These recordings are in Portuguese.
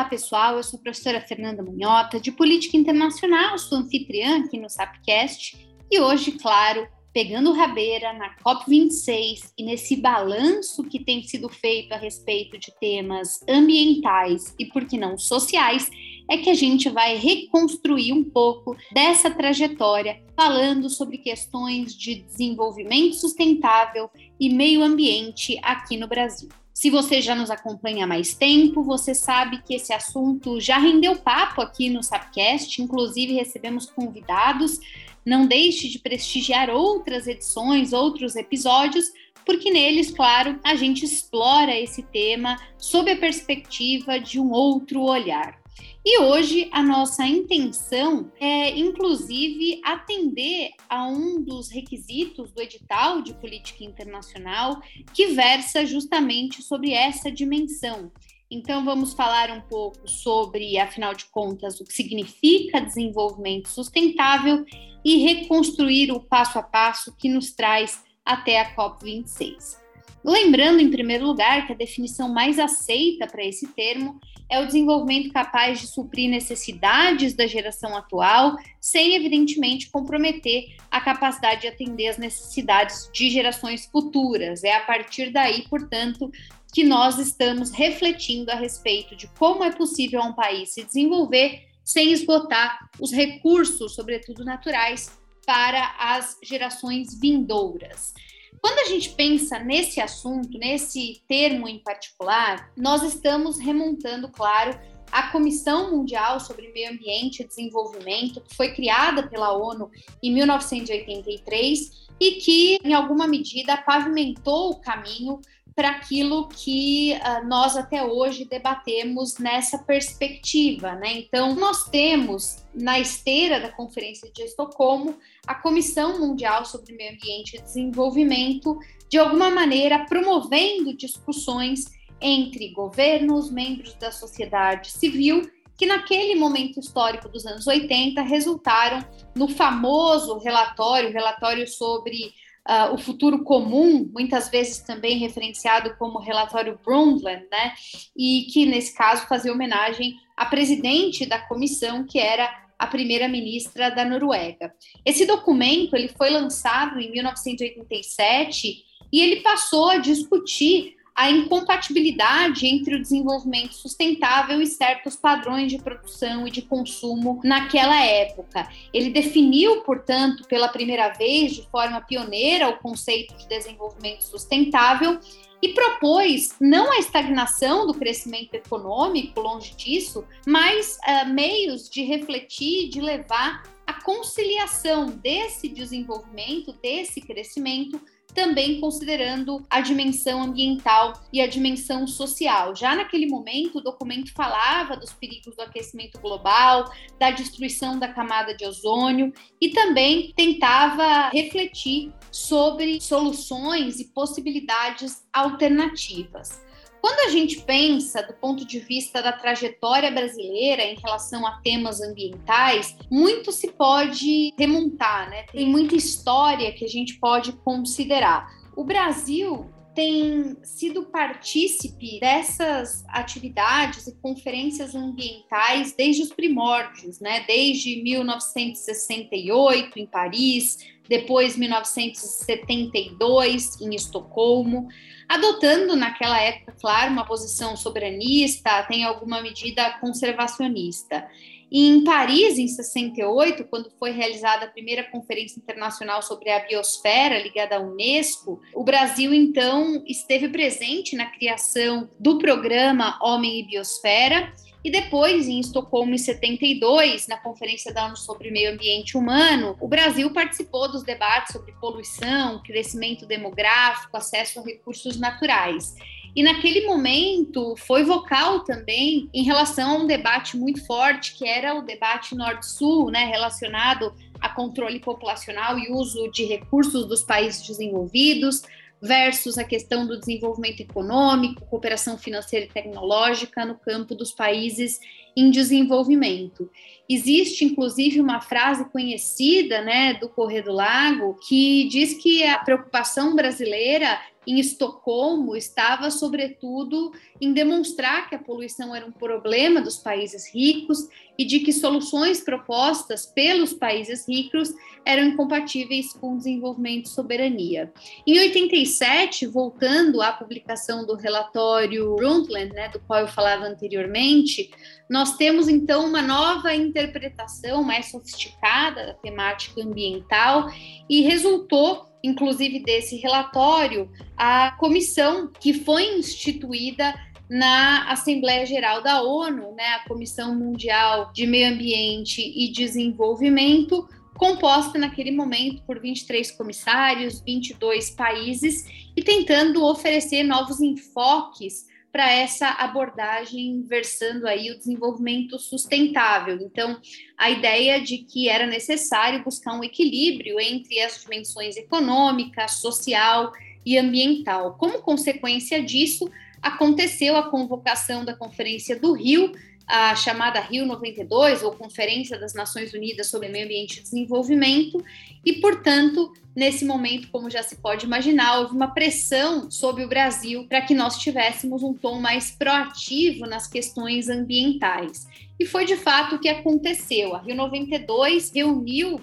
Olá, pessoal. Eu sou a professora Fernanda Munhota, de Política Internacional, sou anfitriã aqui no SAPcast. E hoje, claro, pegando rabeira na COP26 e nesse balanço que tem sido feito a respeito de temas ambientais e, por que não, sociais, é que a gente vai reconstruir um pouco dessa trajetória, falando sobre questões de desenvolvimento sustentável e meio ambiente aqui no Brasil. Se você já nos acompanha há mais tempo, você sabe que esse assunto já rendeu papo aqui no Sapcast, inclusive recebemos convidados. Não deixe de prestigiar outras edições, outros episódios, porque neles, claro, a gente explora esse tema sob a perspectiva de um outro olhar. E hoje a nossa intenção é, inclusive, atender a um dos requisitos do edital de política internacional que versa justamente sobre essa dimensão. Então, vamos falar um pouco sobre, afinal de contas, o que significa desenvolvimento sustentável e reconstruir o passo a passo que nos traz até a COP26. Lembrando, em primeiro lugar, que a definição mais aceita para esse termo é o desenvolvimento capaz de suprir necessidades da geração atual, sem, evidentemente, comprometer a capacidade de atender as necessidades de gerações futuras. É a partir daí, portanto, que nós estamos refletindo a respeito de como é possível um país se desenvolver sem esgotar os recursos, sobretudo naturais, para as gerações vindouras. Quando a gente pensa nesse assunto, nesse termo em particular, nós estamos remontando, claro, a Comissão Mundial sobre Meio Ambiente e Desenvolvimento, que foi criada pela ONU em 1983 e que, em alguma medida, pavimentou o caminho para aquilo que uh, nós até hoje debatemos nessa perspectiva. Né? Então, nós temos na esteira da Conferência de Estocolmo a Comissão Mundial sobre Meio Ambiente e Desenvolvimento, de alguma maneira promovendo discussões entre governos, membros da sociedade civil, que naquele momento histórico dos anos 80 resultaram no famoso relatório, relatório sobre uh, o futuro comum, muitas vezes também referenciado como relatório Brundtland, né? E que nesse caso fazia homenagem à presidente da comissão, que era a primeira-ministra da Noruega. Esse documento ele foi lançado em 1987 e ele passou a discutir a incompatibilidade entre o desenvolvimento sustentável e certos padrões de produção e de consumo naquela época. Ele definiu, portanto, pela primeira vez, de forma pioneira, o conceito de desenvolvimento sustentável e propôs não a estagnação do crescimento econômico, longe disso, mas uh, meios de refletir, de levar a conciliação desse desenvolvimento, desse crescimento também considerando a dimensão ambiental e a dimensão social. Já naquele momento, o documento falava dos perigos do aquecimento global, da destruição da camada de ozônio e também tentava refletir sobre soluções e possibilidades alternativas. Quando a gente pensa do ponto de vista da trajetória brasileira em relação a temas ambientais, muito se pode remontar, né? Tem muita história que a gente pode considerar. O Brasil tem sido partícipe dessas atividades e conferências ambientais desde os primórdios, né? Desde 1968 em Paris, depois 1972 em Estocolmo, adotando naquela época, claro, uma posição soberanista, tem alguma medida conservacionista. E em Paris, em 68, quando foi realizada a primeira Conferência Internacional sobre a Biosfera, ligada à Unesco, o Brasil, então, esteve presente na criação do programa Homem e Biosfera e depois, em Estocolmo, em 72, na Conferência da ONU sobre Meio Ambiente Humano, o Brasil participou dos debates sobre poluição, crescimento demográfico, acesso a recursos naturais. E naquele momento foi vocal também em relação a um debate muito forte, que era o debate Norte-Sul, né, relacionado a controle populacional e uso de recursos dos países desenvolvidos, versus a questão do desenvolvimento econômico, cooperação financeira e tecnológica no campo dos países em desenvolvimento. Existe, inclusive, uma frase conhecida né, do Correio do Lago que diz que a preocupação brasileira em Estocolmo estava, sobretudo, em demonstrar que a poluição era um problema dos países ricos e de que soluções propostas pelos países ricos eram incompatíveis com o desenvolvimento e soberania. Em 87, voltando à publicação do relatório Brundtland, né, do qual eu falava anteriormente, nós temos então uma nova interpretação mais sofisticada da temática ambiental e resultou inclusive desse relatório, a comissão que foi instituída na Assembleia Geral da ONU, né, a Comissão Mundial de Meio Ambiente e Desenvolvimento, composta naquele momento por 23 comissários, 22 países, e tentando oferecer novos enfoques para essa abordagem versando aí o desenvolvimento sustentável. Então, a ideia de que era necessário buscar um equilíbrio entre as dimensões econômica, social e ambiental. Como consequência disso, aconteceu a convocação da Conferência do Rio, a chamada Rio 92, ou Conferência das Nações Unidas sobre Meio Ambiente e Desenvolvimento, e, portanto, nesse momento, como já se pode imaginar, houve uma pressão sobre o Brasil para que nós tivéssemos um tom mais proativo nas questões ambientais. E foi de fato o que aconteceu. A Rio 92 reuniu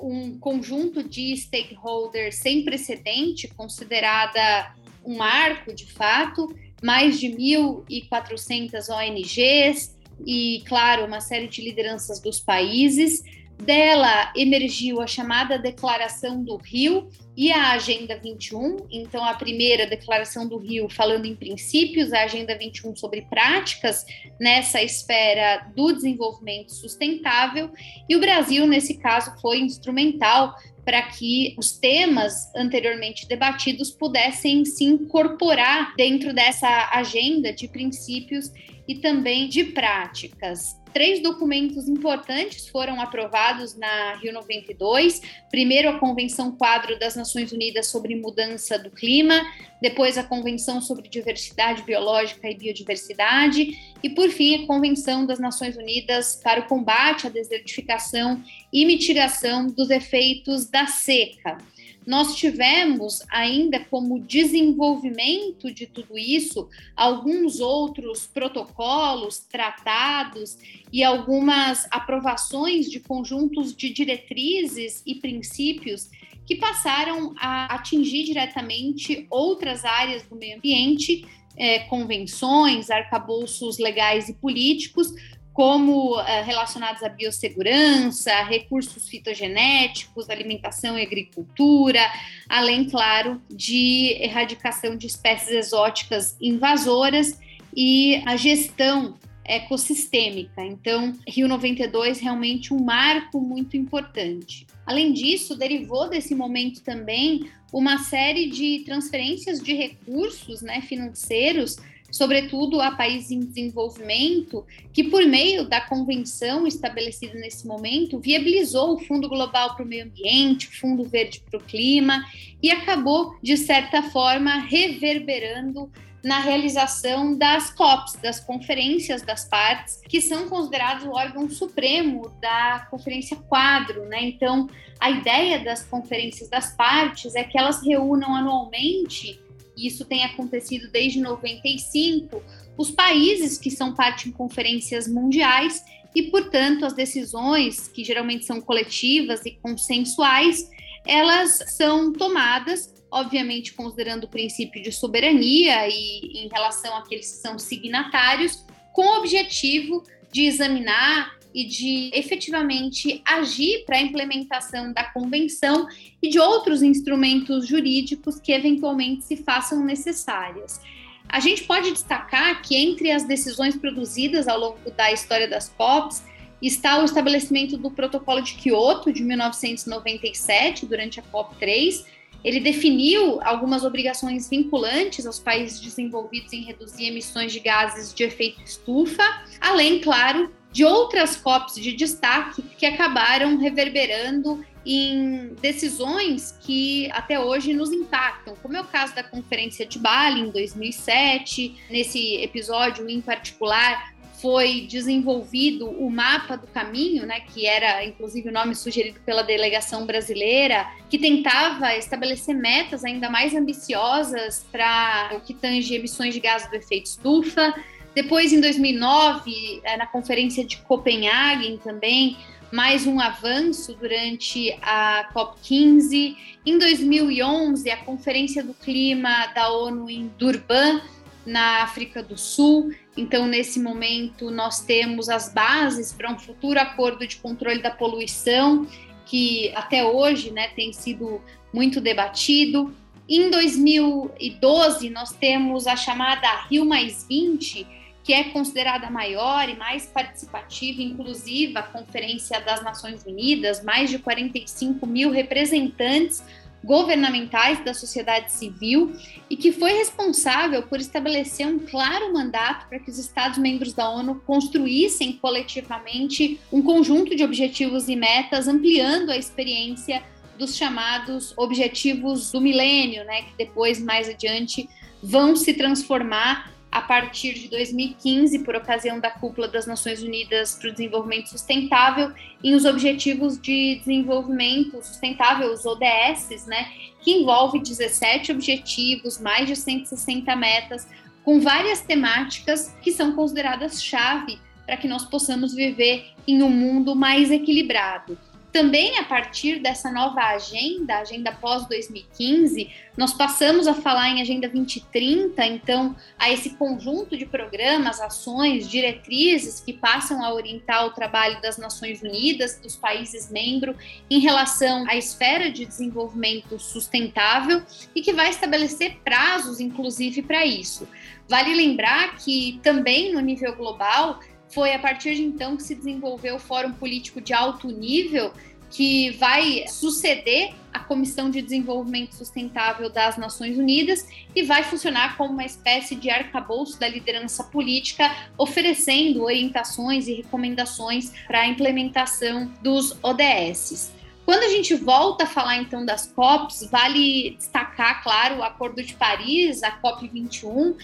um conjunto de stakeholders sem precedente, considerada um marco de fato, mais de 1.400 ONGs, e, claro, uma série de lideranças dos países. Dela emergiu a chamada Declaração do Rio e a Agenda 21. Então, a primeira Declaração do Rio falando em princípios, a Agenda 21 sobre práticas nessa esfera do desenvolvimento sustentável. E o Brasil, nesse caso, foi instrumental para que os temas anteriormente debatidos pudessem se incorporar dentro dessa agenda de princípios e também de práticas. Três documentos importantes foram aprovados na Rio 92. Primeiro, a Convenção Quadro das Nações Unidas sobre Mudança do Clima, depois, a Convenção sobre Diversidade Biológica e Biodiversidade, e, por fim, a Convenção das Nações Unidas para o Combate à Desertificação e Mitigação dos Efeitos da Seca nós tivemos ainda como desenvolvimento de tudo isso alguns outros protocolos, tratados e algumas aprovações de conjuntos de diretrizes e princípios que passaram a atingir diretamente outras áreas do meio ambiente, é, convenções, arcabouços legais e políticos, como uh, relacionados à biossegurança, recursos fitogenéticos, alimentação e agricultura, além, claro, de erradicação de espécies exóticas invasoras e a gestão ecossistêmica. Então, Rio 92 realmente um marco muito importante. Além disso, derivou desse momento também uma série de transferências de recursos né, financeiros sobretudo a países em desenvolvimento, que por meio da convenção estabelecida nesse momento, viabilizou o Fundo Global para o Meio Ambiente, o Fundo Verde para o Clima, e acabou, de certa forma, reverberando na realização das COPs, das conferências das partes, que são considerados o órgão supremo da Conferência Quadro, né? Então, a ideia das conferências das partes é que elas reúnam anualmente isso tem acontecido desde 95, os países que são parte em conferências mundiais e, portanto, as decisões, que geralmente são coletivas e consensuais, elas são tomadas, obviamente, considerando o princípio de soberania e em relação àqueles que são signatários, com o objetivo de examinar e de efetivamente agir para a implementação da convenção e de outros instrumentos jurídicos que eventualmente se façam necessárias. A gente pode destacar que entre as decisões produzidas ao longo da história das COPs está o estabelecimento do Protocolo de Quioto de 1997, durante a COP 3. Ele definiu algumas obrigações vinculantes aos países desenvolvidos em reduzir emissões de gases de efeito estufa, além, claro, de outras COPs de destaque que acabaram reverberando em decisões que até hoje nos impactam, como é o caso da Conferência de Bali em 2007. Nesse episódio em particular, foi desenvolvido o mapa do caminho, né, que era inclusive o nome sugerido pela delegação brasileira, que tentava estabelecer metas ainda mais ambiciosas para o que tange emissões de gases do efeito estufa. Depois, em 2009, é, na conferência de Copenhague também, mais um avanço durante a COP15. Em 2011, a Conferência do Clima da ONU em Durban, na África do Sul. Então, nesse momento, nós temos as bases para um futuro acordo de controle da poluição, que até hoje né, tem sido muito debatido. Em 2012, nós temos a chamada Rio Mais 20, que é considerada maior e mais participativa inclusiva a Conferência das Nações Unidas, mais de 45 mil representantes governamentais da sociedade civil e que foi responsável por estabelecer um claro mandato para que os Estados-membros da ONU construíssem coletivamente um conjunto de objetivos e metas, ampliando a experiência dos chamados objetivos do milênio, né, que depois, mais adiante, vão se transformar a partir de 2015, por ocasião da cúpula das Nações Unidas para o Desenvolvimento Sustentável, em os Objetivos de Desenvolvimento Sustentável, os ODS, né, que envolve 17 objetivos, mais de 160 metas, com várias temáticas que são consideradas chave para que nós possamos viver em um mundo mais equilibrado. Também a partir dessa nova agenda, agenda pós-2015, nós passamos a falar em Agenda 2030, então, a esse conjunto de programas, ações, diretrizes que passam a orientar o trabalho das Nações Unidas, dos países membros, em relação à esfera de desenvolvimento sustentável e que vai estabelecer prazos, inclusive, para isso. Vale lembrar que também no nível global, foi a partir de então que se desenvolveu o Fórum Político de Alto Nível, que vai suceder a Comissão de Desenvolvimento Sustentável das Nações Unidas e vai funcionar como uma espécie de arcabouço da liderança política, oferecendo orientações e recomendações para a implementação dos ODS. Quando a gente volta a falar então das COPs, vale destacar, claro, o Acordo de Paris, a COP 21,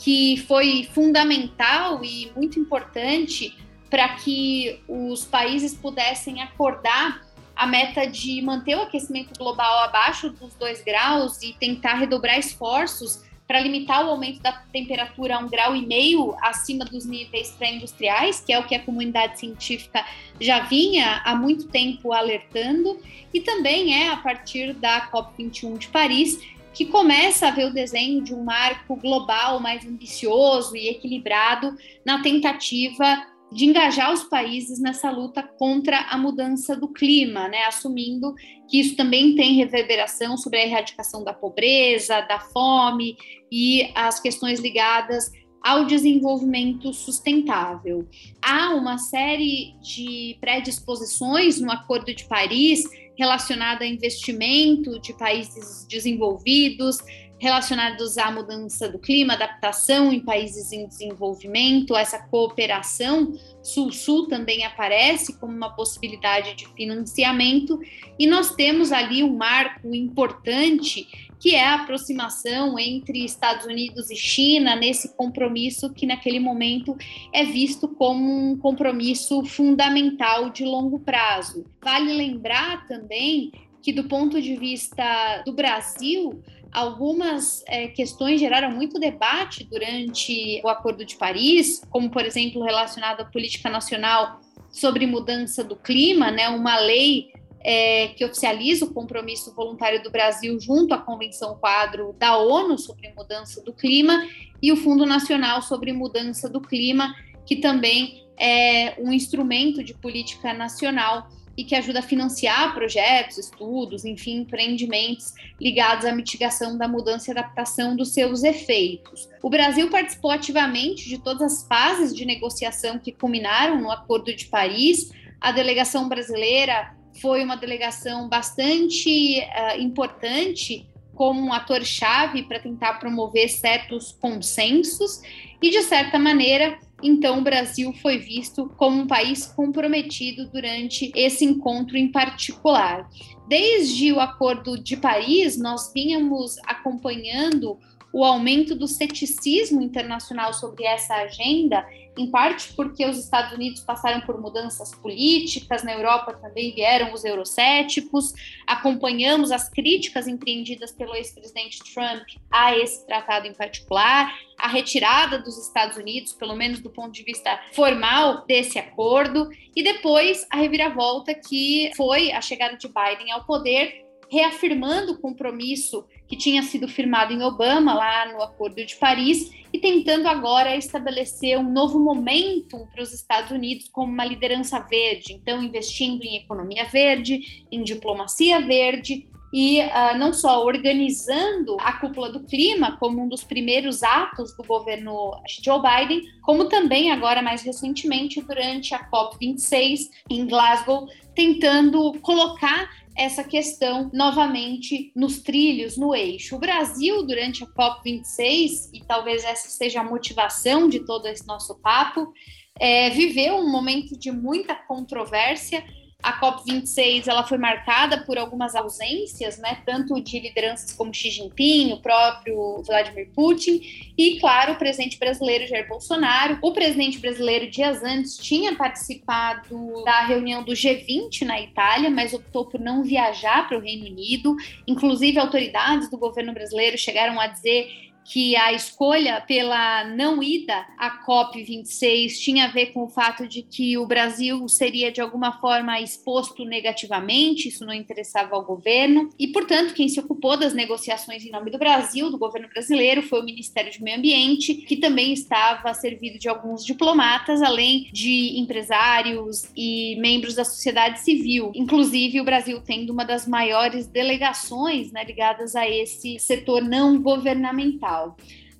que foi fundamental e muito importante para que os países pudessem acordar a meta de manter o aquecimento global abaixo dos 2 graus e tentar redobrar esforços para limitar o aumento da temperatura a um grau e meio acima dos níveis pré-industriais, que é o que a comunidade científica já vinha há muito tempo alertando, e também é a partir da COP21 de Paris que começa a ver o desenho de um marco global mais ambicioso e equilibrado na tentativa de engajar os países nessa luta contra a mudança do clima, né, assumindo que isso também tem reverberação sobre a erradicação da pobreza, da fome e as questões ligadas ao desenvolvimento sustentável. Há uma série de predisposições no Acordo de Paris relacionada a investimento de países desenvolvidos, relacionados à mudança do clima, adaptação em países em desenvolvimento, essa cooperação Sul-Sul também aparece como uma possibilidade de financiamento, e nós temos ali um marco importante que é a aproximação entre Estados Unidos e China nesse compromisso que naquele momento é visto como um compromisso fundamental de longo prazo. Vale lembrar também que do ponto de vista do Brasil, algumas é, questões geraram muito debate durante o Acordo de Paris, como, por exemplo, relacionado à política nacional sobre mudança do clima, né, uma lei é, que oficializa o compromisso voluntário do Brasil junto à Convenção Quadro da ONU sobre mudança do clima e o Fundo Nacional sobre Mudança do Clima, que também é um instrumento de política nacional e que ajuda a financiar projetos, estudos, enfim, empreendimentos ligados à mitigação da mudança e adaptação dos seus efeitos. O Brasil participou ativamente de todas as fases de negociação que culminaram no Acordo de Paris. A delegação brasileira foi uma delegação bastante uh, importante como um ator-chave para tentar promover certos consensos e, de certa maneira, então o Brasil foi visto como um país comprometido durante esse encontro em particular. Desde o Acordo de Paris, nós vínhamos acompanhando o aumento do ceticismo internacional sobre essa agenda, em parte porque os Estados Unidos passaram por mudanças políticas, na Europa também vieram os eurocéticos, acompanhamos as críticas empreendidas pelo ex-presidente Trump a esse tratado em particular, a retirada dos Estados Unidos, pelo menos do ponto de vista formal, desse acordo, e depois a reviravolta que foi a chegada de Biden ao poder, reafirmando o compromisso que tinha sido firmado em Obama, lá no Acordo de Paris, e tentando agora estabelecer um novo momento para os Estados Unidos como uma liderança verde, então investindo em economia verde, em diplomacia verde e uh, não só organizando a cúpula do clima como um dos primeiros atos do governo Joe Biden, como também agora mais recentemente durante a COP26 em Glasgow, tentando colocar essa questão novamente nos trilhos, no eixo. O Brasil, durante a COP26, e talvez essa seja a motivação de todo esse nosso papo, é, viveu um momento de muita controvérsia a COP26 ela foi marcada por algumas ausências, né, tanto de lideranças como Xi Jinping, o próprio Vladimir Putin e, claro, o presidente brasileiro Jair Bolsonaro. O presidente brasileiro dias antes tinha participado da reunião do G20 na Itália, mas optou por não viajar para o Reino Unido. Inclusive, autoridades do governo brasileiro chegaram a dizer que a escolha pela não ida à COP26 tinha a ver com o fato de que o Brasil seria de alguma forma exposto negativamente, isso não interessava ao governo, e portanto quem se ocupou das negociações em nome do Brasil, do governo brasileiro, foi o Ministério do Meio Ambiente, que também estava servido de alguns diplomatas, além de empresários e membros da sociedade civil, inclusive o Brasil tendo uma das maiores delegações né, ligadas a esse setor não governamental.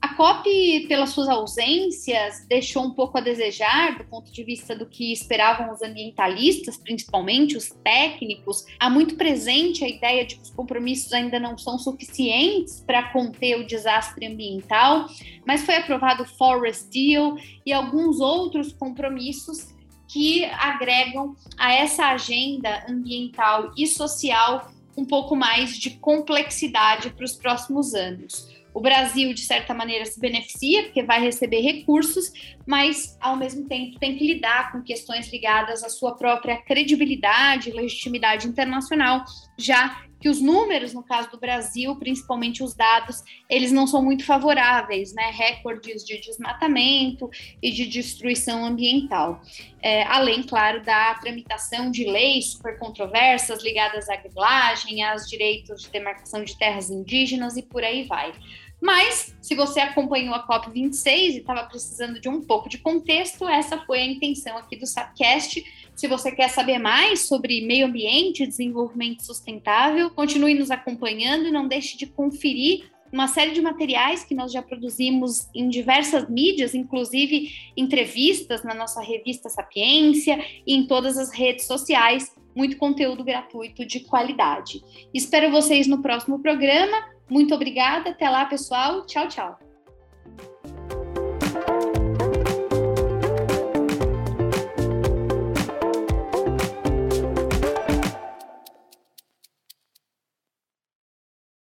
A COP, pelas suas ausências, deixou um pouco a desejar do ponto de vista do que esperavam os ambientalistas, principalmente os técnicos. Há muito presente a ideia de que os compromissos ainda não são suficientes para conter o desastre ambiental, mas foi aprovado o Forest Deal e alguns outros compromissos que agregam a essa agenda ambiental e social um pouco mais de complexidade para os próximos anos. O Brasil, de certa maneira, se beneficia, porque vai receber recursos, mas, ao mesmo tempo, tem que lidar com questões ligadas à sua própria credibilidade e legitimidade internacional, já que os números, no caso do Brasil, principalmente os dados, eles não são muito favoráveis, né? Recordes de desmatamento e de destruição ambiental. É, além, claro, da tramitação de leis super controversas ligadas à grilagem, aos direitos de demarcação de terras indígenas e por aí vai. Mas, se você acompanhou a COP26 e estava precisando de um pouco de contexto, essa foi a intenção aqui do Sapcast. Se você quer saber mais sobre meio ambiente e desenvolvimento sustentável, continue nos acompanhando e não deixe de conferir uma série de materiais que nós já produzimos em diversas mídias, inclusive entrevistas na nossa revista Sapiência e em todas as redes sociais, muito conteúdo gratuito de qualidade. Espero vocês no próximo programa. Muito obrigada. Até lá, pessoal. Tchau, tchau.